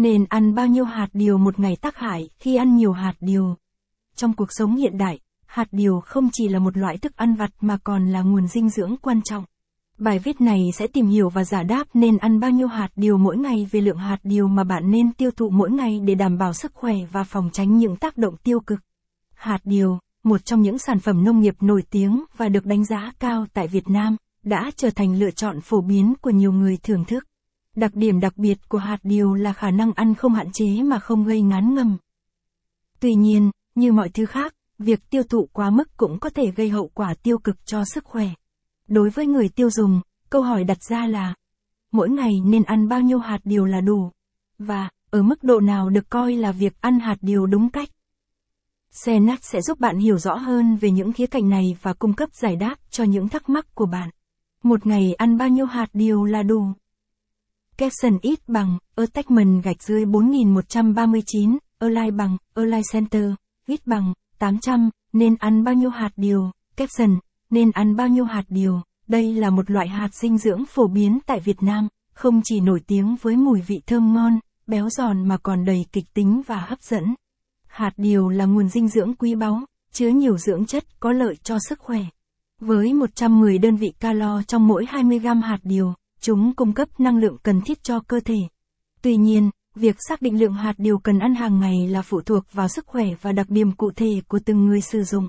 Nên ăn bao nhiêu hạt điều một ngày tác hại khi ăn nhiều hạt điều. Trong cuộc sống hiện đại, hạt điều không chỉ là một loại thức ăn vặt mà còn là nguồn dinh dưỡng quan trọng. Bài viết này sẽ tìm hiểu và giải đáp nên ăn bao nhiêu hạt điều mỗi ngày về lượng hạt điều mà bạn nên tiêu thụ mỗi ngày để đảm bảo sức khỏe và phòng tránh những tác động tiêu cực. Hạt điều, một trong những sản phẩm nông nghiệp nổi tiếng và được đánh giá cao tại Việt Nam, đã trở thành lựa chọn phổ biến của nhiều người thưởng thức. Đặc điểm đặc biệt của hạt điều là khả năng ăn không hạn chế mà không gây ngán ngầm. Tuy nhiên, như mọi thứ khác, việc tiêu thụ quá mức cũng có thể gây hậu quả tiêu cực cho sức khỏe. Đối với người tiêu dùng, câu hỏi đặt ra là mỗi ngày nên ăn bao nhiêu hạt điều là đủ? Và, ở mức độ nào được coi là việc ăn hạt điều đúng cách? Senat sẽ giúp bạn hiểu rõ hơn về những khía cạnh này và cung cấp giải đáp cho những thắc mắc của bạn. Một ngày ăn bao nhiêu hạt điều là đủ? Caption ít bằng, attachment gạch dưới 4139, align bằng, align center, ít bằng, 800, nên ăn bao nhiêu hạt điều, caption, nên ăn bao nhiêu hạt điều. Đây là một loại hạt dinh dưỡng phổ biến tại Việt Nam, không chỉ nổi tiếng với mùi vị thơm ngon, béo giòn mà còn đầy kịch tính và hấp dẫn. Hạt điều là nguồn dinh dưỡng quý báu, chứa nhiều dưỡng chất có lợi cho sức khỏe. Với 110 đơn vị calo trong mỗi 20 gram hạt điều, chúng cung cấp năng lượng cần thiết cho cơ thể. Tuy nhiên, việc xác định lượng hạt điều cần ăn hàng ngày là phụ thuộc vào sức khỏe và đặc điểm cụ thể của từng người sử dụng.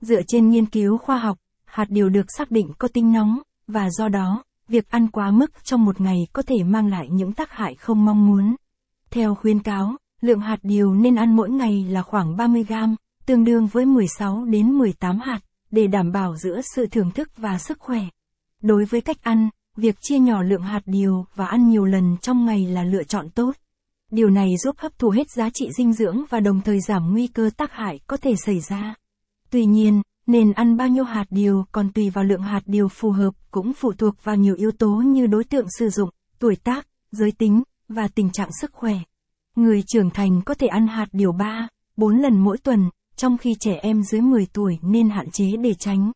Dựa trên nghiên cứu khoa học, hạt điều được xác định có tính nóng, và do đó, việc ăn quá mức trong một ngày có thể mang lại những tác hại không mong muốn. Theo khuyến cáo, lượng hạt điều nên ăn mỗi ngày là khoảng 30 gram, tương đương với 16 đến 18 hạt, để đảm bảo giữa sự thưởng thức và sức khỏe. Đối với cách ăn, việc chia nhỏ lượng hạt điều và ăn nhiều lần trong ngày là lựa chọn tốt. Điều này giúp hấp thụ hết giá trị dinh dưỡng và đồng thời giảm nguy cơ tác hại có thể xảy ra. Tuy nhiên, nên ăn bao nhiêu hạt điều còn tùy vào lượng hạt điều phù hợp cũng phụ thuộc vào nhiều yếu tố như đối tượng sử dụng, tuổi tác, giới tính, và tình trạng sức khỏe. Người trưởng thành có thể ăn hạt điều 3, 4 lần mỗi tuần, trong khi trẻ em dưới 10 tuổi nên hạn chế để tránh